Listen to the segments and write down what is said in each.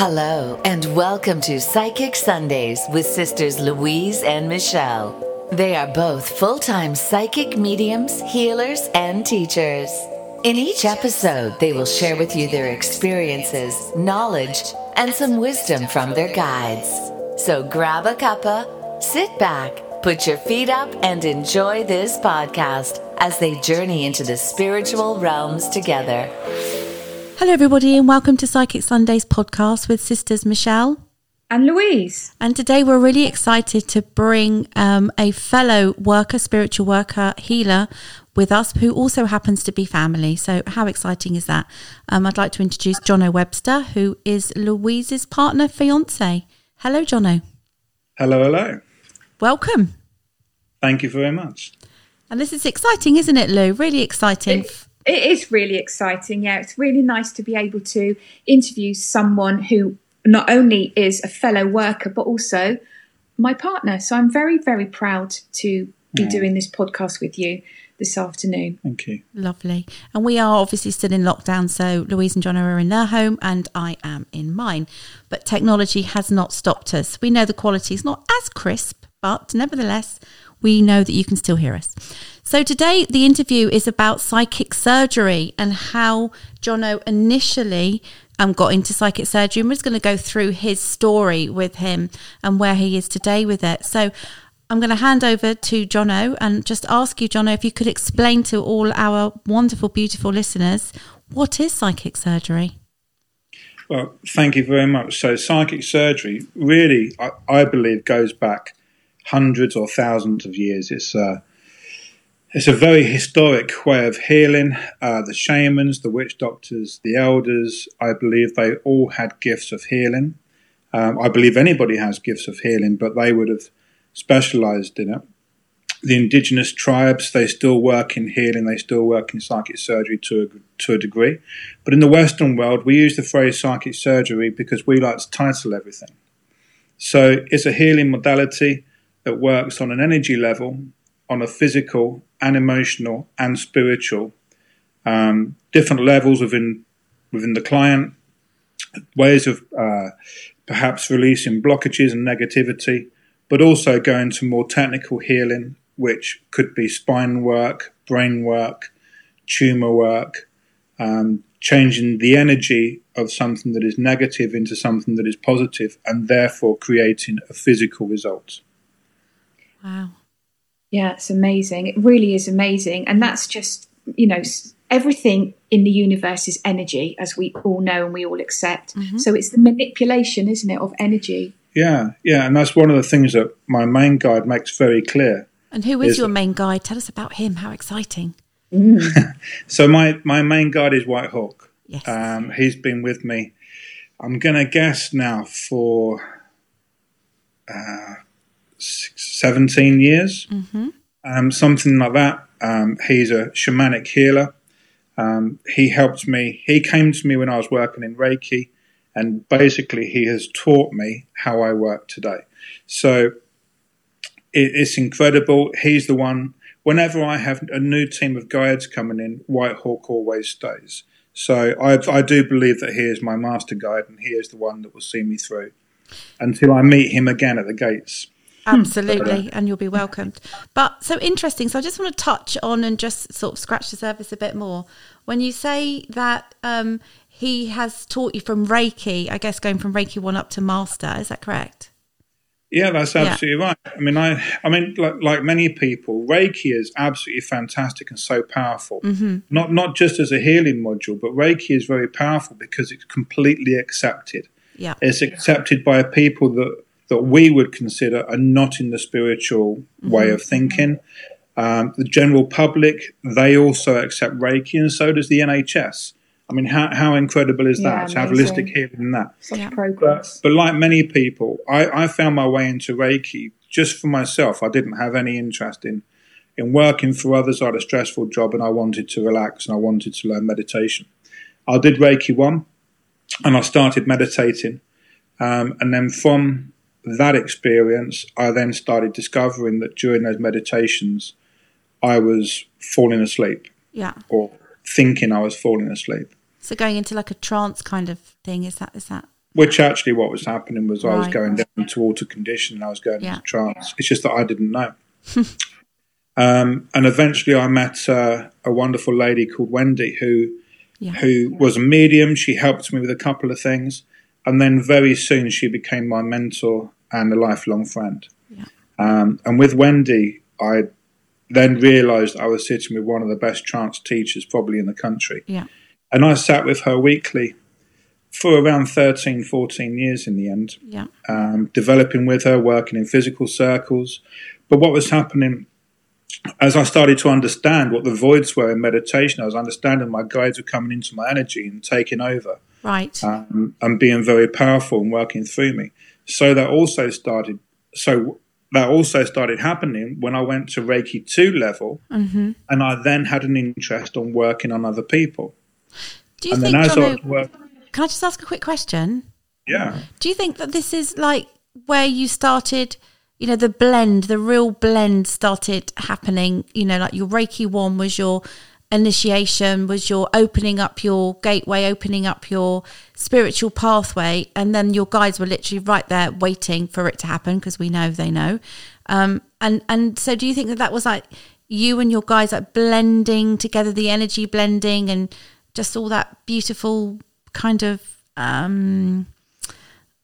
Hello, and welcome to Psychic Sundays with Sisters Louise and Michelle. They are both full time psychic mediums, healers, and teachers. In each episode, they will share with you their experiences, knowledge, and some wisdom from their guides. So grab a cuppa, sit back, put your feet up, and enjoy this podcast as they journey into the spiritual realms together. Hello, everybody, and welcome to Psychic Sundays podcast with Sisters Michelle and Louise. And today we're really excited to bring um, a fellow worker, spiritual worker, healer with us who also happens to be family. So, how exciting is that? Um, I'd like to introduce Jono Webster, who is Louise's partner, fiance. Hello, Jono. Hello, hello. Welcome. Thank you very much. And this is exciting, isn't it, Lou? Really exciting. It- it is really exciting. Yeah, it's really nice to be able to interview someone who not only is a fellow worker, but also my partner. So I'm very, very proud to be yeah. doing this podcast with you this afternoon. Thank you. Lovely. And we are obviously still in lockdown. So Louise and John are in their home and I am in mine. But technology has not stopped us. We know the quality is not as crisp, but nevertheless, we know that you can still hear us. So today the interview is about psychic surgery and how Jono initially um, got into psychic surgery. And we're just going to go through his story with him and where he is today with it. So I'm going to hand over to Jono and just ask you, Jono, if you could explain to all our wonderful, beautiful listeners what is psychic surgery? Well, thank you very much. So, psychic surgery really, I, I believe, goes back hundreds or thousands of years. It's uh, it's a very historic way of healing. Uh, the shamans, the witch doctors, the elders, I believe they all had gifts of healing. Um, I believe anybody has gifts of healing, but they would have specialized in it. The indigenous tribes, they still work in healing, they still work in psychic surgery to a, to a degree. But in the Western world, we use the phrase psychic surgery because we like to title everything. So it's a healing modality that works on an energy level, on a physical and emotional and spiritual, um, different levels within within the client, ways of uh, perhaps releasing blockages and negativity, but also going to more technical healing, which could be spine work, brain work, tumor work, um, changing the energy of something that is negative into something that is positive, and therefore creating a physical result. Wow. Yeah, it's amazing. It really is amazing. And that's just, you know, everything in the universe is energy, as we all know and we all accept. Mm-hmm. So it's the manipulation, isn't it, of energy? Yeah, yeah. And that's one of the things that my main guide makes very clear. And who is, is your main guide? Tell us about him. How exciting. Mm. so my, my main guide is White Hawk. Yes. Um, he's been with me, I'm going to guess now, for uh, 17 years, mm-hmm. um, something like that. Um, he's a shamanic healer. Um, he helped me. He came to me when I was working in Reiki, and basically he has taught me how I work today. So it, it's incredible. He's the one. Whenever I have a new team of guides coming in, White Hawk always stays. So I, I do believe that he is my master guide, and he is the one that will see me through until I meet him again at the gates. Absolutely, and you'll be welcomed. But so interesting. So I just want to touch on and just sort of scratch the surface a bit more. When you say that um, he has taught you from Reiki, I guess going from Reiki one up to master, is that correct? Yeah, that's absolutely yeah. right. I mean, I, I mean, like, like, many people, Reiki is absolutely fantastic and so powerful. Mm-hmm. Not not just as a healing module, but Reiki is very powerful because it's completely accepted. Yeah, it's accepted by people that that we would consider are not in the spiritual mm-hmm. way of thinking. Um, the general public, they also accept Reiki, and so does the NHS. I mean, how, how incredible is yeah, that amazing. to have holistic healing in that? Such yeah. progress. But, but, like many people, I, I found my way into Reiki just for myself. I didn't have any interest in in working for others. I had a stressful job, and I wanted to relax, and I wanted to learn meditation. I did Reiki one, and I started meditating, um, and then from that experience, I then started discovering that during those meditations, I was falling asleep. Yeah. Or thinking I was falling asleep. So going into like a trance kind of thing is that is that? which actually what was happening was I was going down into altered condition and I was going Yeah. into trance. It's just that I didn't know. um, and eventually I met uh, a wonderful lady called Wendy who Yeah. who was a medium. She helped me with a couple of things. And then very soon she became my mentor and a lifelong friend. Yeah. Um, and with Wendy, I then realized I was sitting with one of the best trance teachers probably in the country. Yeah. And I sat with her weekly for around 13, 14 years in the end, Yeah. um, developing with her, working in physical circles. But what was happening as I started to understand what the voids were in meditation, I was understanding my guides were coming into my energy and taking over Right. um, and being very powerful and working through me. So that also started. So that also started happening when I went to Reiki two level, Mm-hmm. and I then had an interest on working on other people. Do you and think, then as I Jono, work, can I just ask a quick question? yeah, Do you think that this is like where you started, you know, the blend, the real blend started happening? You know, like your Reiki one was your initiation, was your opening up your gateway, opening up your spiritual pathway, and then your guides were literally right there waiting for it to happen because we know they know. Um, and and so, do you think that that was like you and your guys like blending together, the energy blending, and just all that beautiful kind of um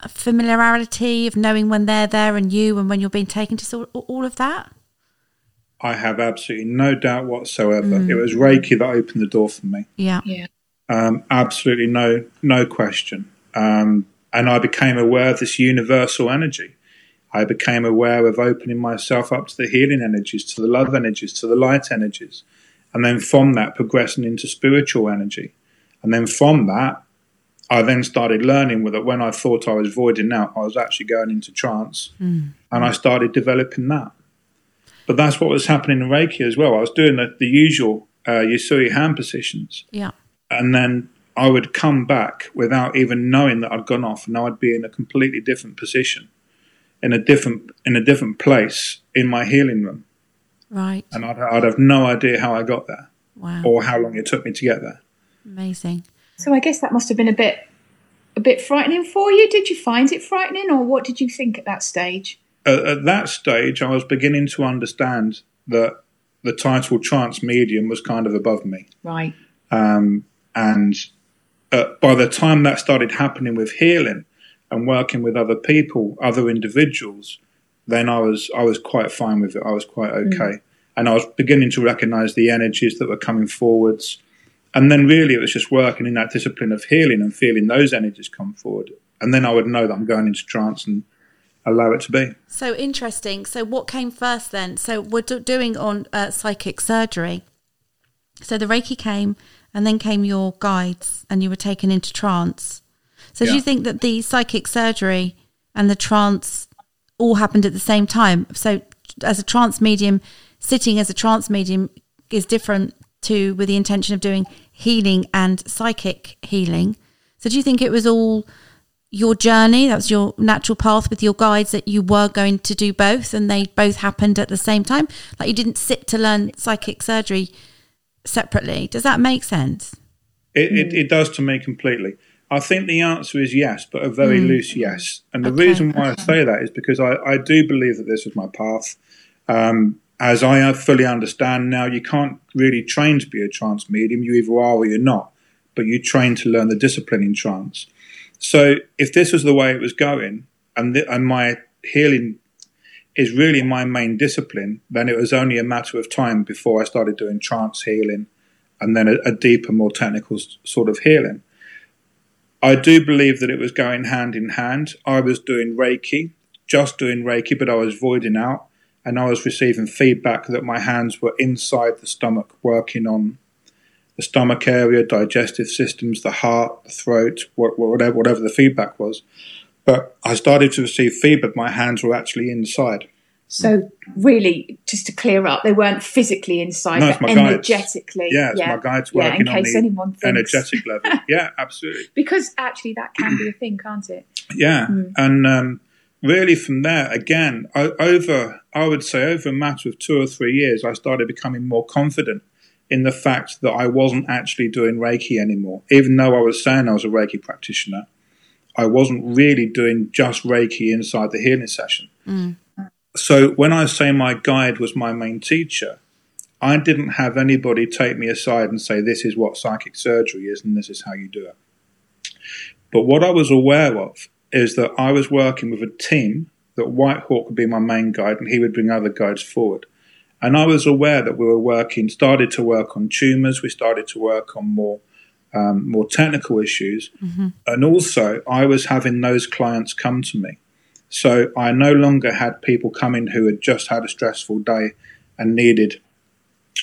familiarity of knowing when they're there and you and when you're being taken to all, all of that I have absolutely no doubt whatsoever. It was Reiki that opened the door for me. yeah Yeah. Um, absolutely no no question. Um, and I became aware of this universal energy. I became aware of opening myself up to the healing energies, to the love energies, to the light energies, and then from that progressing into spiritual energy. And then from that, I then started learning that when I thought I was voiding out, I was actually going into trance, and I started developing that. But that's what was happening in Reiki as well. I was doing the, the usual uh, Usui hand positions, yeah and then I would come back without even knowing that I'd gone off, and I would be in a completely different position, in a different in a different place in my healing room, right and I'd, I'd have no idea how I got there wow or how long it took me to get there. amazing So I guess that must have been a bit a bit frightening for you. Did you find it frightening or what did you think at that stage? At, at that stage, I was beginning to understand that the title trance medium was kind of above me. Right. Um, and uh, by the time that started happening with healing and working with other people, other individuals, then I was I was quite fine with it. I was quite okay, and I was beginning to recognise the energies that were coming forwards. And then really, it was just working in that discipline of healing and feeling those energies come forward. And then I would know that I'm going into trance and allow it to be. so interesting. So what came first then? So we're do- doing on uh, psychic surgery. So the reiki came and then came your guides and you were taken into trance. So do you think that the psychic surgery and the trance all happened at the same time? So as a trance medium sitting as a trance medium is different to with the intention of doing healing and psychic healing. So do you think it was all your journey that was your natural path with your guides that you were going to do both and they both happened at the same time like you didn't sit to learn psychic surgery separately does that make sense It, it, it does to me completely. I think the answer is yes, but a very loose yes. And the Okay, reason why I say that is because I, I do believe that this is my path. Um, as I fully understand now, you can't really train to be a trance medium. You either are or you're not, but you train to learn the discipline in trance. So if this was the way it was going, and and my healing is really my main discipline, then it was only a matter of time before I started doing trance healing and then a, a deeper, more technical sort of healing. I do believe that it was going hand in hand. I was doing Reiki, just doing Reiki, but I was voiding out, and I was receiving feedback that my hands were inside the stomach, working on the stomach area, digestive systems, the heart, the throat, whatever, whatever the feedback was. But I started to receive feedback. My hands were actually inside. So really, just to clear up, they weren't physically inside, No, it's but energetically. Yeah, it's my guides Yeah, in case on anyone the thinks. energetic level. Yeah, absolutely. Because actually, that can be a thing, can't it? Yeah, and um, really from there, again, over I would say over a matter of two or three years, I started becoming more confident in the fact that I wasn't actually doing Reiki anymore, even though I was saying I was a Reiki practitioner. I wasn't really doing just Reiki inside the healing session. Mm. So when I say my guide was my main teacher, I didn't have anybody take me aside and say, this is what psychic surgery is and this is how you do it. But what I was aware of is that I was working with a team that White Hawk would be my main guide and he would bring other guides forward. And I was aware that we were working, started to work on tumors, we started to work on more um, more technical issues. Mm-hmm. And also, I was having those clients come to me. So I no longer had people coming who had just had a stressful day and needed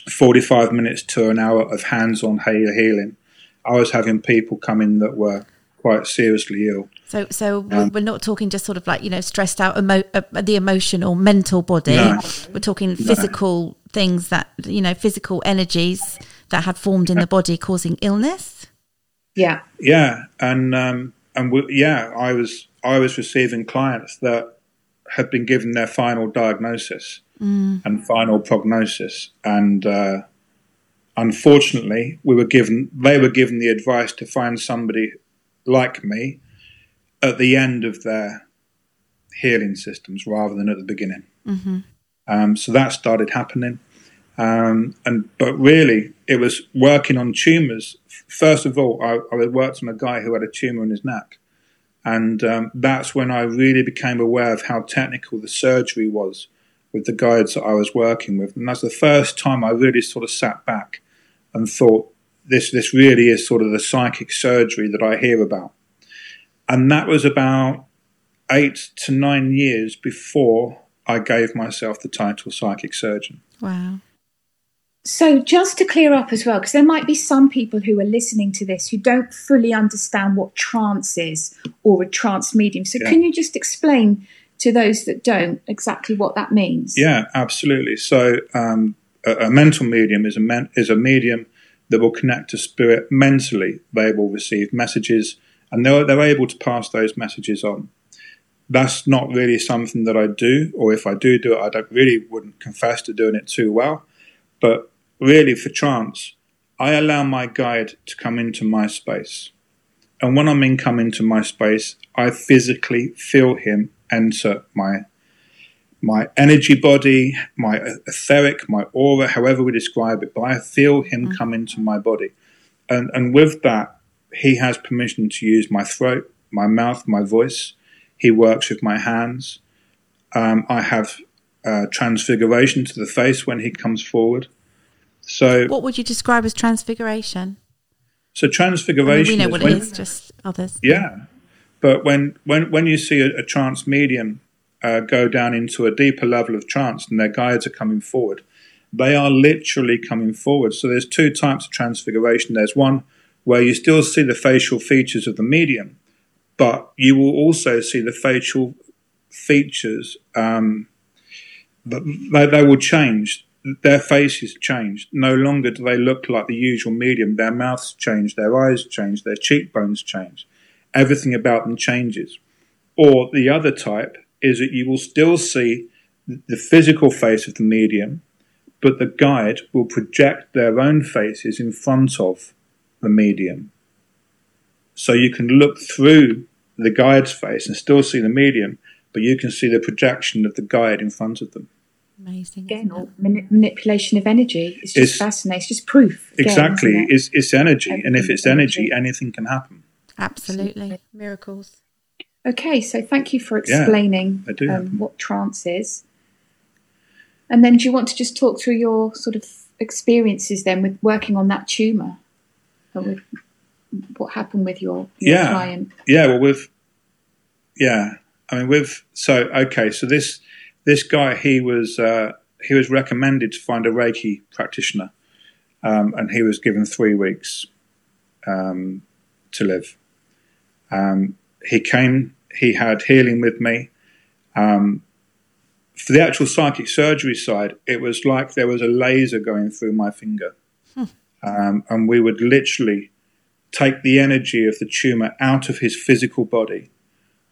45 minutes to an hour of hands on healing. I was having people come in that were quite seriously ill. So, so um, we're not talking just sort of like you know stressed out emo- uh, the emotional, mental body. No, we're talking physical no. things that you know, physical energies that had formed in the body, causing illness. Yeah, yeah, and um, and we, yeah, I was I was receiving clients that had been given their final diagnosis mm. and final prognosis, and uh, unfortunately, we were given they were given the advice to find somebody like me at the end of their healing systems rather than at the beginning. Mm-hmm. Um, so that started happening. Um, and but really, it was working on tumors. First of all, I, I, worked on a guy who had a tumor in his neck, and um, that's when I really became aware of how technical the surgery was with the guides that I was working with. And that's the first time I really sort of sat back and thought, this this really is sort of the psychic surgery that I hear about and that was about eight to nine years before I gave myself the title psychic surgeon. Wow. So, just to clear up as well, because there might be some people who are listening to this who don't fully understand what trance is or a trance medium. So, yeah. can you just explain to those that don't exactly what that means? Yeah, absolutely. So, um, a, a, mental medium is a men- is a medium that will connect to spirit mentally. They will receive messages and they're, they're able to pass those messages on. That's not really something that I do, or if I do do it, I don't really wouldn't confess to doing it too well. But really, for trance, I allow my guide to come into my space. And when I'm in come into my space, I physically feel him enter my my energy body, my etheric, my aura, however we describe it, but I feel him mm. come into my body. And and with that, he has permission to use my throat, my mouth, my voice. He works with my hands. Um, I have uh, transfiguration to the face when he comes forward. So, what would you describe as transfiguration? So, transfiguration. I mean, we know what when, it is, just others. Yeah, but when when when you see a, a trance medium uh, go down into a deeper level of trance and their guides are coming forward, they are literally coming forward. So, there's two types of transfiguration. There's one where you still see the facial features of the medium, but you will also see the facial features. Um, they, they will change. Their faces change. No longer do they look like the usual medium. Their mouths change, their eyes change, their cheekbones change. Everything about them changes. Or the other type is that you will still see the physical face of the medium, but the guide will project their own faces in front of the medium. So you can look through the guide's face and still see the medium, but you can see the projection of the guide in front of them. Amazing. Again, manipulation of energy. It's just it's, fascinating. It's just proof. Again, exactly. It? It's, it's energy. Everything and if it's energy, energy, anything can happen. Absolutely. Miracles. Okay, so thank you for explaining yeah, um, what trance is. And then do you want to just talk through your sort of experiences then with working on that tumour? With what happened with your, your yeah. client? Yeah, well, with yeah, I mean, with so okay, so this this guy he was uh, he was recommended to find a Reiki practitioner, um, and he was given three weeks um, to live. Um, he came, he had healing with me. Um, for the actual psychic surgery side, it was like there was a laser going through my finger. Hmm. Um, and we would literally take the energy of the tumor out of his physical body,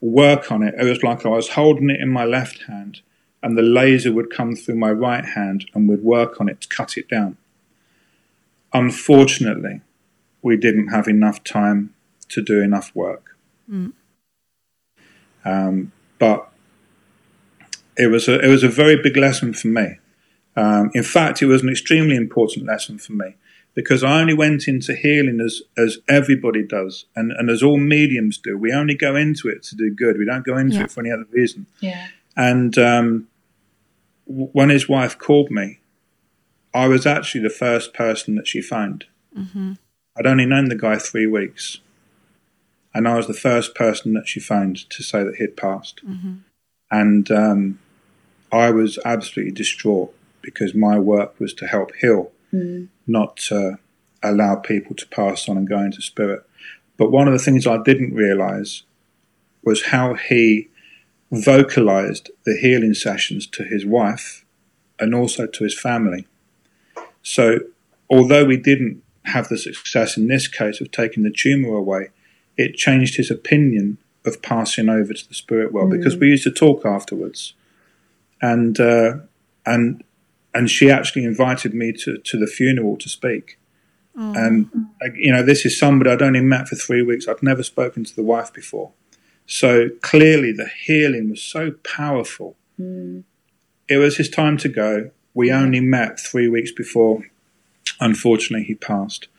work on it. It was like I was holding it in my left hand, and the laser would come through my right hand and would work on it to cut it down. Unfortunately, we didn't have enough time to do enough work. Mm. Um, but it was a it was a very big lesson for me. Um, in fact, it was an extremely important lesson for me because I only went into healing as as everybody does, and, and as all mediums do. We only go into it to do good. We don't go into Yeah. it for any other reason. Yeah. And um, w- when his wife called me, I was actually the first person that she phoned. I'd only known the guy three weeks, and I was the first person that she phoned to say that he'd passed. And um, I was absolutely distraught because my work was to help heal, not to allow people to pass on and go into spirit. But one of the things I didn't realize was how he vocalized the healing sessions to his wife and also to his family. So, although we didn't have the success in this case of taking the tumor away, it changed his opinion of passing over to the spirit world because we used to talk afterwards, and uh, and and she actually invited me to, to the funeral to speak. And uh, you know, this is somebody I'd only met for three weeks. I'd never spoken to the wife before, so clearly the healing was so powerful. It was his time to go. We only met three weeks before, unfortunately, he passed.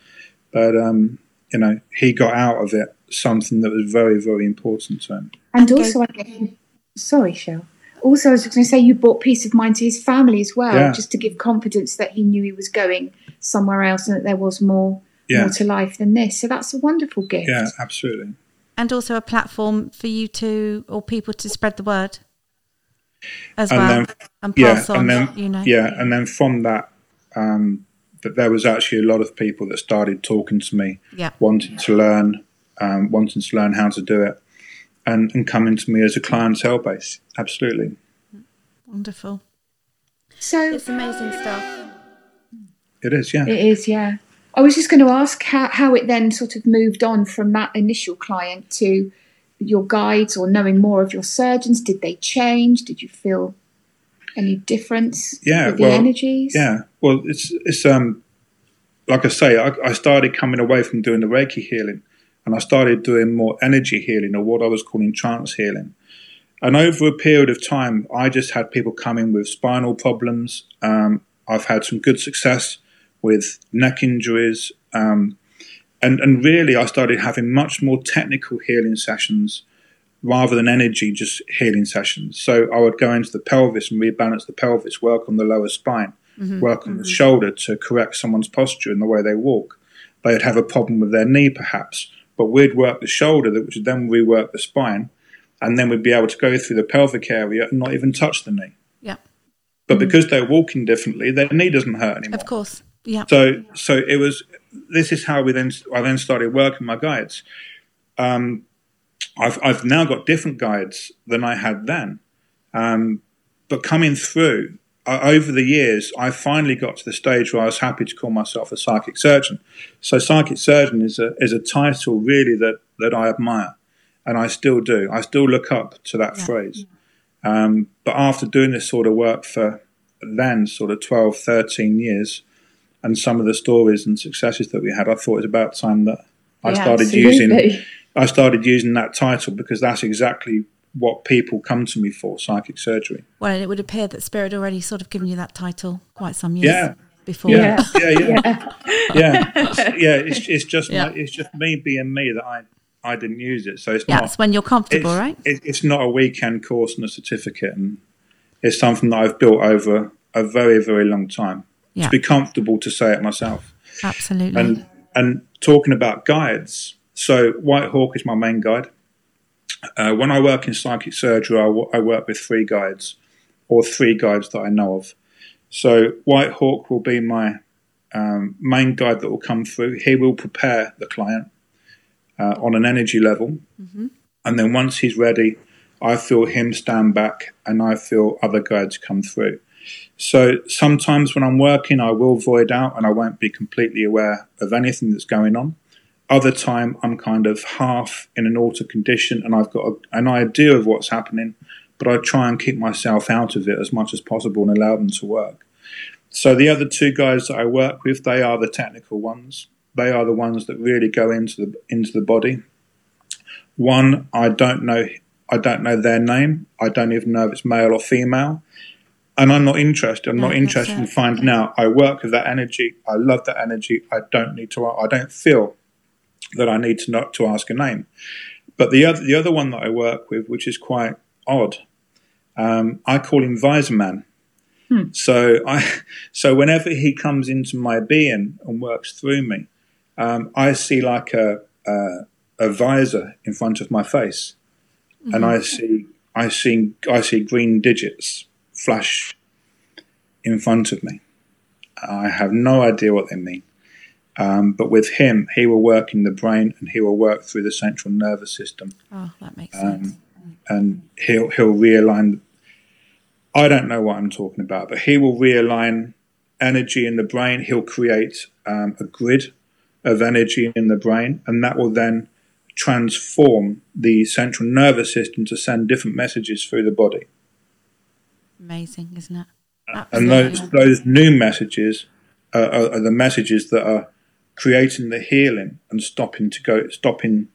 But um, you know, he got out of it something that was very, very important to him. And also, I guess, sorry, Shell. Also, I was going to say you brought peace of mind to his family as well, Yeah. just to give confidence that he knew he was going somewhere else and that there was more, Yeah. more to life than this. So that's a wonderful gift. Yeah, absolutely. And also a platform for you to or people to spread the word as And well then- and Yeah, on. and then you know, yeah, and then from that, um, that there was actually a lot of people that started talking to me, yeah, wanting to learn, um, wanting to learn how to do it, and and coming to me as a clientele base. Absolutely. wonderful. So It's amazing stuff. It is, yeah. it is, yeah. I was just going to ask how, how it then sort of moved on from that initial client to your guides or knowing more of your surgeons. Did they change? Did you feel any difference Yeah, with the well, energies? Yeah, well, it's it's um, like I say, I, I started coming away from doing the Reiki healing, and I started doing more energy healing, or what I was calling trance healing. And over a period of time, I just had people coming with spinal problems. Um, I've had some good success with neck injuries, um, and and really, I started having much more technical healing sessions rather than energy, just healing sessions. So I would go into the pelvis and rebalance the pelvis, work on the lower spine, work on the shoulder to correct someone's posture and the way they walk. They'd have a problem with their knee, perhaps, but we'd work the shoulder, which would then rework the spine, and then we'd be able to go through the pelvic area and not even touch the knee. Yeah, But because they're walking differently, their knee doesn't hurt anymore. of course. Yeah, So, so it was. This is how we then. I then started working my guides. Um, I've I've now got different guides than I had then, um, but coming through over the years, I finally got to the stage where I was happy to call myself a psychic surgeon. So, psychic surgeon is a is a title really that that I admire, and I still do. I still look up to that phrase. Um, but after doing this sort of work for then sort of 12, 13 years, and some of the stories and successes that we had, I thought it was about time that I Yeah, started absolutely. using I started using that title because that's exactly what people come to me for, psychic surgery. well, and it would appear that Spirit already sort of given you that title quite some years Yeah. before. Yeah, yeah, yeah, yeah. It's, yeah, it's, it's just Yeah. my, it's just me being me that I I didn't use it. So it's Yeah, not it's when you're comfortable, it's, right? it- it's not a weekend course and a certificate, and it's something that I've built over a very very long time Yeah. to be comfortable to say it myself. Absolutely. and and talking about guides. So White Hawk is my main guide. Uh, when I work in psychic surgery, I, work with three guides, or three guides that I know of. So White Hawk will be my um, main guide that will come through. He will prepare the client uh, on an energy level, and then once he's ready, I feel him stand back, and I feel other guides come through. So sometimes when I'm working, I will void out and I won't be completely aware of anything that's going on. Other time, I'm kind of half in an altered condition and I've got a, an idea of what's happening, but I try and keep myself out of it as much as possible and allow them to work. So the other two guys that I work with, they are the technical ones. They are the ones that really go into the into the body. One, I don't know. I don't know their name. I don't even know if it's male or female. And I'm not interested. I'm No, not interested in finding out. I work with that energy. I love that energy. I don't need to. I don't feel that I need to not to ask a name. But the other the other one that I work with, which is quite odd, um, I call him Visor Man. So I so whenever he comes into my being and works through me, um, I see like a, a a visor in front of my face, and I see I see I see green digits flash in front of me. I have no idea what they mean. Um, but with him, he will work in the brain and he will work through the central nervous system Oh, that makes Um, sense. and he'll he'll realign. I don't know what I'm talking about, but he will realign energy in the brain. He'll create um, a grid of energy in the brain, and that will then transform the central nervous system to send different messages through the body. Amazing, isn't it? Absolutely. And those those new messages are, are, are the messages that are creating the healing and stopping to go stopping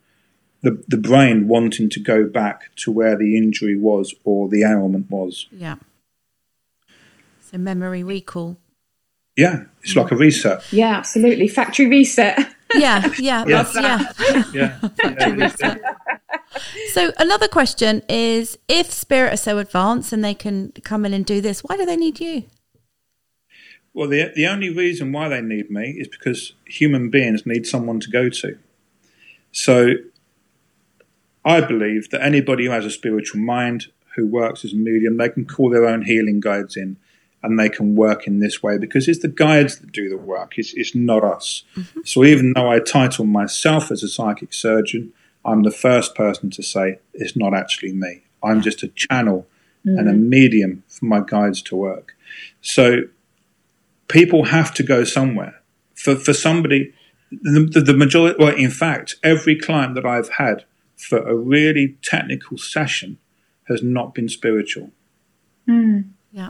the the brain wanting to go back to where the injury was or the ailment was. Yeah. So memory recall. Yeah, it's like a reset. Yeah, absolutely. Factory reset. Yeah, yeah, Yeah. that's yeah. Yeah, yeah. So another question is if spirit are so advanced and they can come in and do this, why do they need you? Well, the the only reason why they need me is because human beings need someone to go to. So, I believe that anybody who has a spiritual mind, who works as a medium, they can call their own healing guides in, and they can work in this way because it's the guides that do the work. It's it's not us. Mm-hmm. So even though I title myself as a psychic surgeon, I'm the first person to say it's not actually me. I'm just a channel and a mm-hmm. medium for my guides to work. So people have to go somewhere. For for somebody, the, the, the majority, well, in fact, every client that I've had for a really technical session has not been spiritual. Yeah.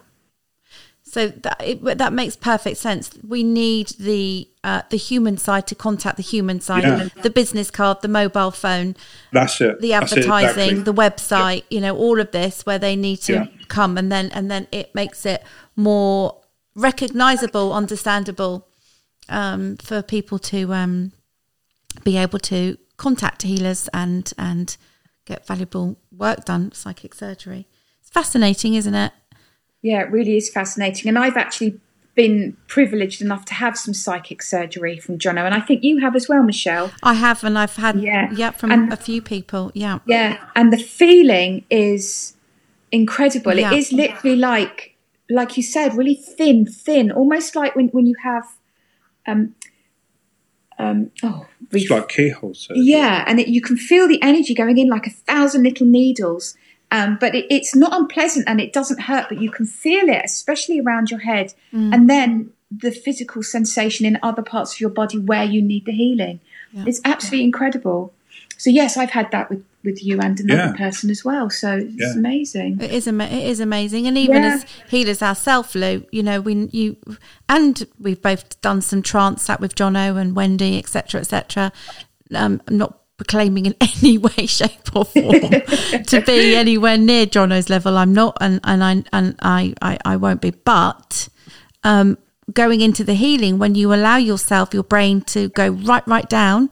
So that it, that makes perfect sense. We need the uh, the human side to contact the human side, Yeah. the business card, the mobile phone, That's it. the That's it, advertising, exactly. the website, you know, all of this where they need to Yeah. come and then and then it makes it more recognizable, understandable um, for people to um, be able to contact healers and and get valuable work done, psychic surgery. It's fascinating, isn't it? Yeah, it really is fascinating. And I've actually been privileged enough to have some psychic surgery from Jono, and I think you have as well, Michelle. I have, and I've had Yeah. yeah, from And- a few people. Yeah, Yeah, and the feeling is incredible. Yeah. It is literally like, like you said, really thin, thin, almost like when when you have, um, um, oh, It's like keyhole surgery. yeah, and it, you can feel the energy going in like a thousand little needles. Um, but it, it's not unpleasant and it doesn't hurt, but you can feel it, especially around your head. And then the physical sensation in other parts of your body where you need the healing. It's absolutely incredible. So, yes, I've had that with, with you and another Yeah. person as well. So, it's Yeah. amazing. It is ama- it is amazing, and even Yeah. as healers ourselves, Lou, you know, we you and we've both done some trance sat with Jono and Wendy, etc., etc. Um, I'm not proclaiming in any way, shape, or form to be anywhere near Jono's level. I'm not, and and I and I I, I won't be. But um, going into the healing, when you allow yourself, your brain to go right right down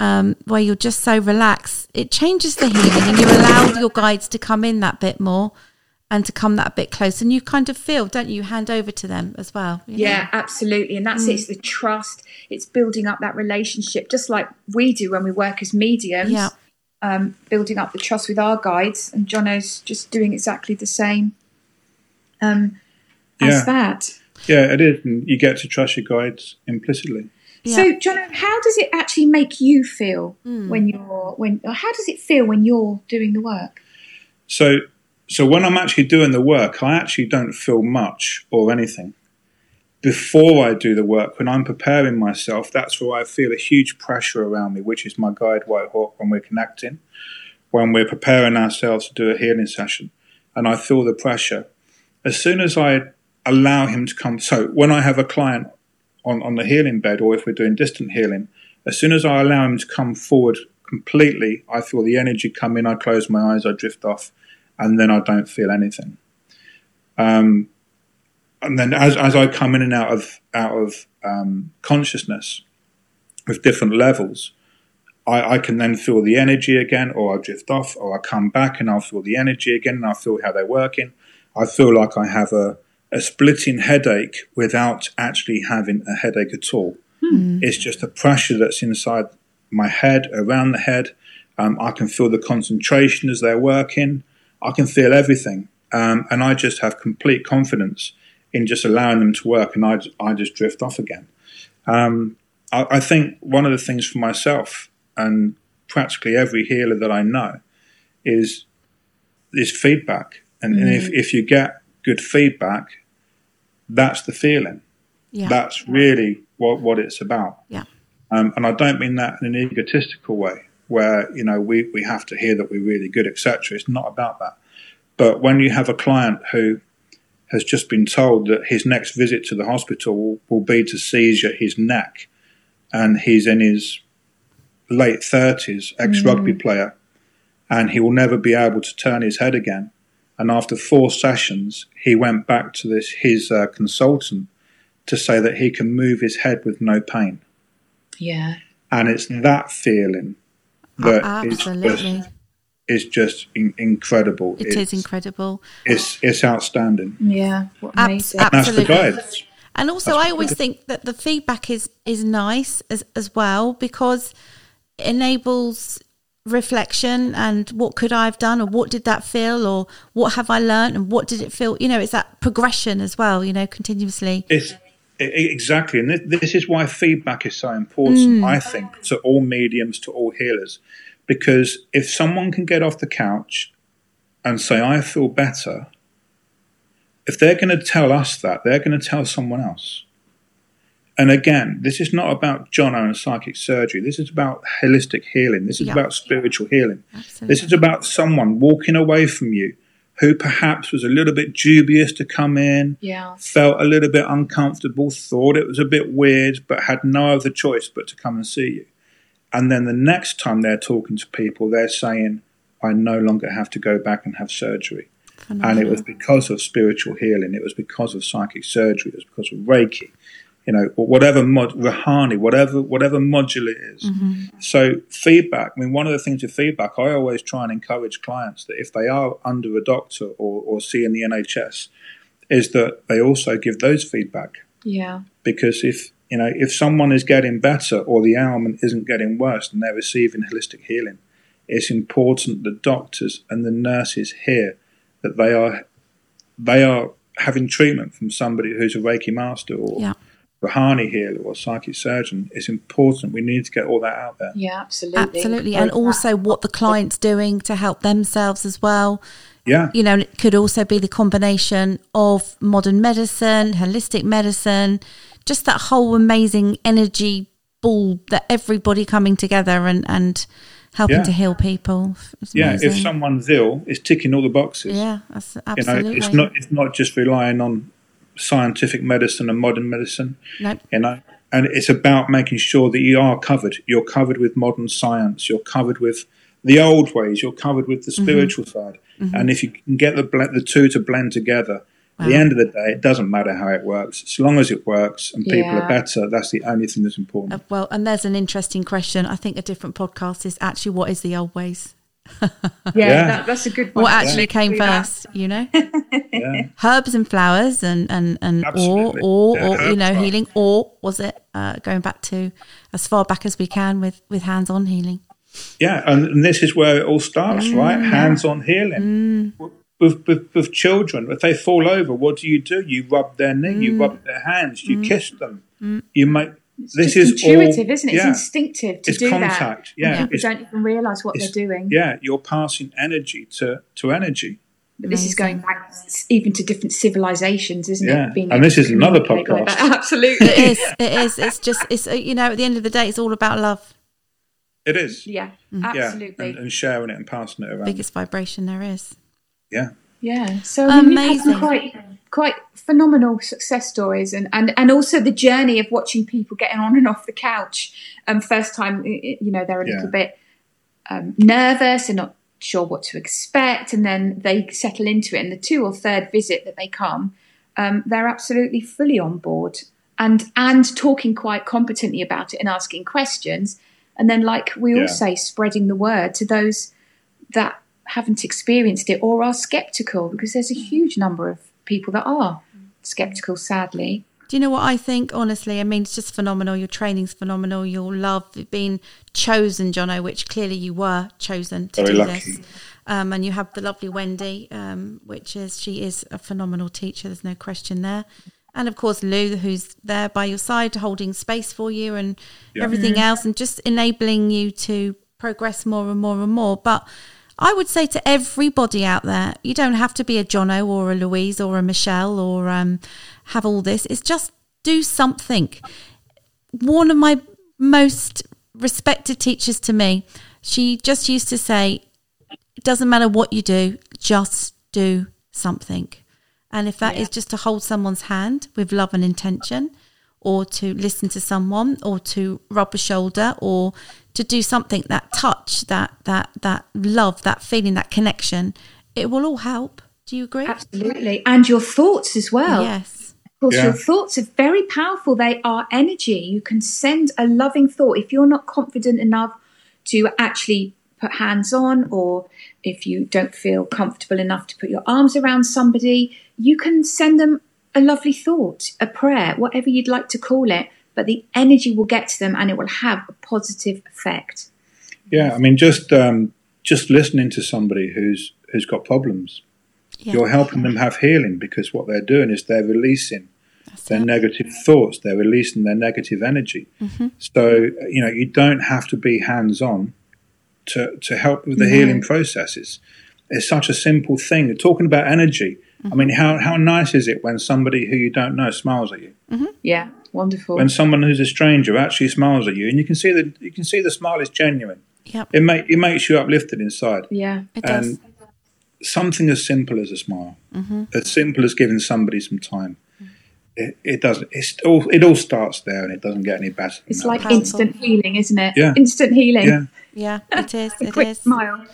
um, where you're just so relaxed, it changes the healing and you allow your guides to come in that bit more and to come that bit close. And you kind of feel, don't you, hand over to them as well. you know? Yeah, absolutely. And that's it. It's the trust. It's building up that relationship, just like we do when we work as mediums. Yeah. Um, building up the trust with our guides, and Jono's just doing exactly the same um, as Yeah. that. Yeah, it is. And you get to trust your guides implicitly. Yeah. So, John, how does it actually make you feel Hmm. when you're when? Or how does it feel when you're doing the work? So, so when I'm actually doing the work, I actually don't feel much or anything. Before I do the work, when I'm preparing myself, that's where I feel a huge pressure around me, which is my guide White Hawk when we're connecting, when we're preparing ourselves to do a healing session, and I feel the pressure. As soon as I allow him to come, so when I have a client on, on the healing bed, or if we're doing distant healing, as soon as I allow him to come forward completely. I feel the energy come in. I close my eyes. I drift off, and then I don't feel anything. Um, and then as as I come in and out of out of um, consciousness with different levels, I, I, can then feel the energy again, or I drift off, or I come back and I'll feel the energy again, and I feel how they're working. I feel like I have a, a splitting headache without actually having a headache at all. Hmm. It's just a pressure that's inside my head, around the head. Um, I can feel the concentration as they're working. I can feel everything. Um, and I just have complete confidence in just allowing them to work, and I, I just drift off again. Um, I, I, think one of the things for myself and practically every healer that I know is is feedback, and, mm. and if, mm. if you get good feedback, that's the feeling. Yeah. That's really what what it's about. Yeah. Um, and I don't mean that in an egotistical way, where you know we, we have to hear that we're really good, etc. It's not about that. But when you have a client who has just been told that his next visit to the hospital will, will be to seizure his neck, and he's in his late 30s, ex rugby mm. player, and he will never be able to turn his head again. And after four sessions, he went back to this his uh, consultant to say that he can move his head with no pain. Yeah. And it's that feeling that oh, is just, is just in, incredible. It it's, is incredible. It's it's outstanding. Yeah, Abs- absolutely. And also, that's I always think that the feedback is is nice as as well because it enables reflection and what could I have done or what did that feel or what have I learned and what did it feel. You know, it's that progression as well. You know, continuously. It's Exactly, and this is why feedback is so important. Mm. I think to all mediums, to all healers, because if someone can get off the couch and say, "I feel better," if they're going to tell us that, they're going to tell someone else. And again, this is not about John and psychic surgery. This is about holistic healing. This is about spiritual healing. Absolutely. This is about someone walking away from you who perhaps was a little bit dubious to come in, yeah. felt a little bit uncomfortable, thought it was a bit weird, but had no other choice but to come and see you. And then the next time they're talking to people, they're saying, I no longer have to go back and have surgery. And it was because of spiritual healing, it was because of psychic surgery, it was because of Reiki, you know, or whatever mod, Rahanni, whatever whatever module it is. Mm-hmm. So feedback. I mean, one of the things with feedback, I always try and encourage clients that if they are under a doctor or, or seeing the NHS, is that they also give those feedback. Yeah. Because if you know if someone is getting better or the ailment isn't getting worse and they're receiving holistic healing, it's important the doctors and the nurses hear that they are they are having treatment from somebody who's a Reiki master or yeah. Rahanni healer or psychic surgeon, it's important. We need to get all that out there. Yeah, absolutely. Absolutely. And also what the client's doing to help themselves as well. Yeah. You know, it could also be the combination of modern medicine, holistic medicine, just that whole amazing energy ball that everybody coming together and, and helping yeah. to heal people. yeah, if someone's ill, it's ticking all the boxes. Yeah, absolutely. You know, it's not it's not just relying on scientific medicine and modern medicine. Nope. You know, and it's about making sure that you are covered. You're covered with modern science. You're covered with the old ways. You're covered with the mm-hmm. spiritual mm-hmm. side. Mm-hmm. And if you can get the the two to blend together, wow. at the end of the day, it doesn't matter how it works. As long as it works and people yeah. are better, that's the only thing that's important. Uh, well, and there's an interesting question. I think a different podcast is actually what is the old ways? yeah, yeah. That, that's a good one. What actually yeah. came first, you know? yeah. Herbs and flowers and, and, and or, or, or you know, healing, or was it uh, going back to as far back as we can with, with hands on healing? Yeah, and, and, this is where it all starts, mm. right? Hands on healing. Mm. With, with, with, children, if they fall over, what do you do? You rub their knee, mm. you rub their hands, you mm. kiss them, mm. you make it's this is intuitive, all, isn't it? It's instinctive to it's do contact, that. Yeah, people don't even realise what they're doing. Yeah, you're passing energy to to energy. But this is going back even to different civilizations, isn't yeah. it? Being and this is another podcast. Like Absolutely, it is. It is. It's just. It's you know. At the end of the day, it's all about love. It is. Yeah, mm. absolutely. Yeah, and, and, sharing it and passing it around. Biggest vibration there is. Yeah. Yeah. So I mean, amazing. quite quite phenomenal success stories and, and, and also the journey of watching people getting on and off the couch. Um, first time, you know, they're a yeah. little bit um, nervous and not sure what to expect, and then they settle into it. And the two or third visit that they come, um, they're absolutely fully on board and and talking quite competently about it and asking questions. And then, like we Yeah. all say, spreading the word to those that haven't experienced it or are skeptical, because there's a huge number of people that are skeptical, sadly. Do you know what I think? Honestly, I mean, it's just phenomenal. Your training's phenomenal. Your love being chosen, Jono, which clearly you were chosen to Very do lucky. this. Um, and you have the lovely Wendy, um, which is she is a phenomenal teacher. There's no question there. And of course, Lou, who's there by your side, holding space for you and Yeah. everything else, and just enabling you to progress more and more and more. But I would say to everybody out there, you don't have to be a Jono or a Louise or a Michelle or um, have all this. It's just do something. One of my most respected teachers to me, she just used to say, it doesn't matter what you do, just do something. And if that is just to hold someone's hand with love and intention, or to listen to someone, or to rub a shoulder, or to do something that touch, that that that love, that feeling, that connection, it will all help. Do you agree? Absolutely. And your thoughts as well. Yes. Of course, Yeah. your thoughts are very powerful. They are energy. You can send a loving thought. If you're not confident enough to actually put hands on, or if you don't feel comfortable enough to put your arms around somebody, you can send them a lovely thought, a prayer, whatever you'd like to call it. But the energy will get to them and it will have a positive effect. Yeah, I mean, just um, just listening to somebody who's who's got problems, Yeah. you're helping them have healing because what they're doing is they're releasing That's their it. negative thoughts, they're releasing their negative energy. Mm-hmm. So you know, you don't have to be hands on to to help with the No. healing processes. It's it's such a simple thing. Talking about energy, Mm-hmm. I mean, how how nice is it when somebody who you don't know smiles at you? Yeah, wonderful. When someone who's a stranger actually smiles at you, and you can see that you can see the smile is genuine. Yep. It make it makes you uplifted inside. yeah. It does. And something as simple as a smile, Mm-hmm. as simple as giving somebody some time, it, it doesn't. It's all. It all starts there, and it doesn't get any better. It's that. like Powerful. instant healing, isn't it? Yeah. Instant healing. yeah, yeah, it is. A It quick is. smile.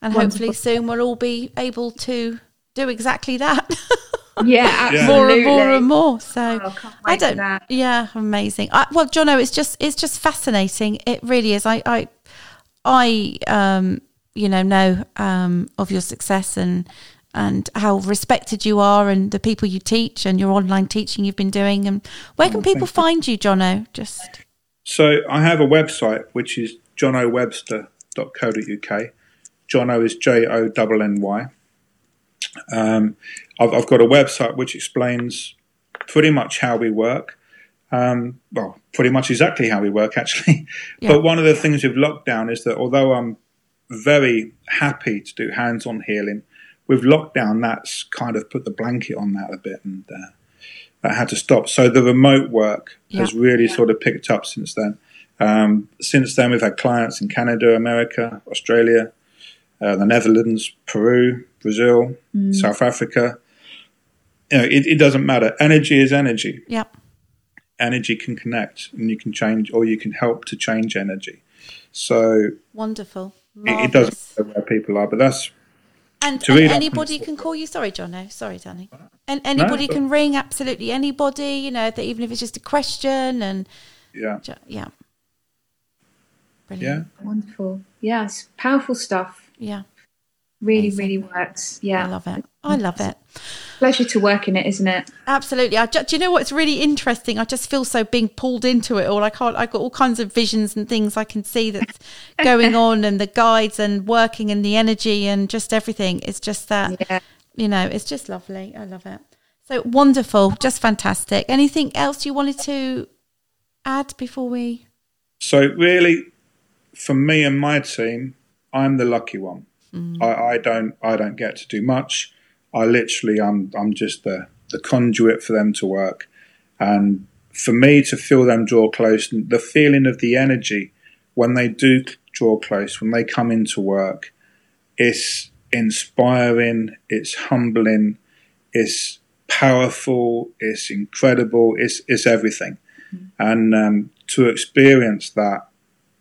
And Wonderful. hopefully soon we'll all be able to do exactly that. Yeah, Yeah. more and more and more. So Oh, I don't. that. Yeah, amazing. I, well, Jono, it's just it's just fascinating. It really is. I I I um you know know um of your success and and how respected you are and the people you teach and your online teaching you've been doing and where can people find you, Jono? Just So I have a website which is johnowebster.co.uk. Jono is J O N N Y. Um, I've, I've got a website which explains pretty much how we work. Um, well, pretty much exactly how we work, actually. Yeah. But one of the things with lockdown is that although I'm very happy to do hands-on healing, with lockdown, that's kind of put the blanket on that a bit, and uh, that had to stop. So the remote work has Yeah. really sort of picked up since then. Um, since then, we've had clients in Canada, America, Australia, uh, the Netherlands, Peru, Brazil, mm. South Africa. You know, it, it doesn't matter. Energy is energy. yep. Energy can connect, and you can change, or you can help to change energy. So Wonderful. it, it doesn't matter where people are, but that's And, To and anybody can call you. Sorry, John. No, sorry, Danny. And anybody but- can ring. Absolutely anybody. You know, that even if it's just a question and yeah, ju- yeah, yeah. Wonderful. Yes, powerful stuff. Yeah, Really, Amazing. really works. Yeah. I love it. I love it. Pleasure to work in it, isn't it? Absolutely. I ju- do you know what's really interesting? I just feel so being pulled into it all. I can't. I've got all kinds of visions and things I can see that's going on, and the guides and working and the energy and just everything. It's just that Yeah. you know. It's just lovely. I love it. So wonderful. Just fantastic. Anything else you wanted to add before we? So really, for me and my team, I'm the lucky one. Mm. I, I don't I don't get to do much. I literally I'm I'm just the the conduit for them to work, and for me to feel them draw close, the feeling of the energy when they do draw close, when they come into work, it's inspiring, it's humbling, it's powerful, it's incredible, it's it's everything, mm. and um, to experience that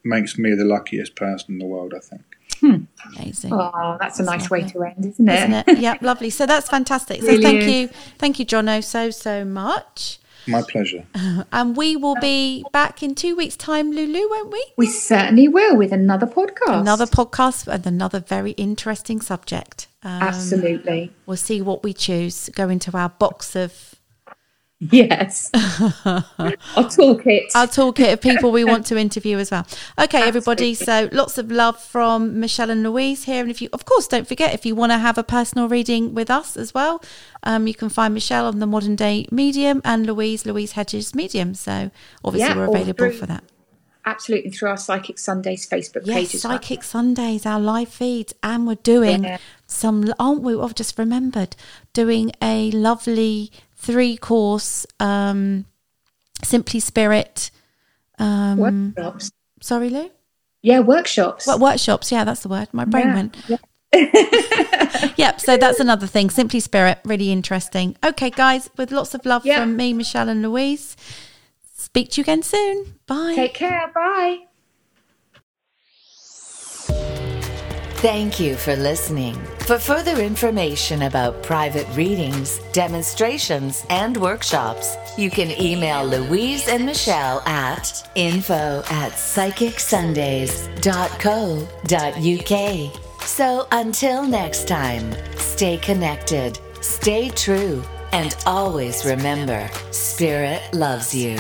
makes me the luckiest person in the world. I think. Hmm. Amazing. Oh, that's a That's nice way lovely. to end, isn't it? Isn't it? Yeah, lovely. So that's fantastic. So thank Brilliant. you. Thank you, Jono, so, so much. My pleasure. And we will be back in two weeks' time, Lulu, won't we? We certainly will with another podcast. Another podcast and another very interesting subject. Um, Absolutely. We'll see what we choose. Go into our box of Yes. I'll talk it. our toolkit of people we want to interview as well. Okay, everybody. So lots of love from Michelle and Louise here. And if you, of course, don't forget if you want to have a personal reading with us as well, um, you can find Michelle on the Modern Day Medium and Louise Louise Hedges Medium. So obviously Yeah, we're available through- for that. Absolutely through our Psychic Sundays Facebook Yes, page well. Psychic Sundays, our live feeds, and we're doing Yeah. some. Aren't we? I've just remembered doing a lovely three course um, Simply Spirit. Um, workshops. sorry, Lou. Yeah, workshops. What workshops? Yeah, that's the word. My brain Yeah, went. yeah. Yep. So that's another thing. Simply Spirit, really interesting. Okay, guys, with lots of love Yeah. from me, Michelle, and Louise. Speak to you again soon. Bye. Take care. Bye. Thank you for listening. For further information about private readings, demonstrations, and workshops, you can email Louise and Michelle at info at psychicsundays.co.uk. So until next time, stay connected, stay true, and always remember Spirit loves you.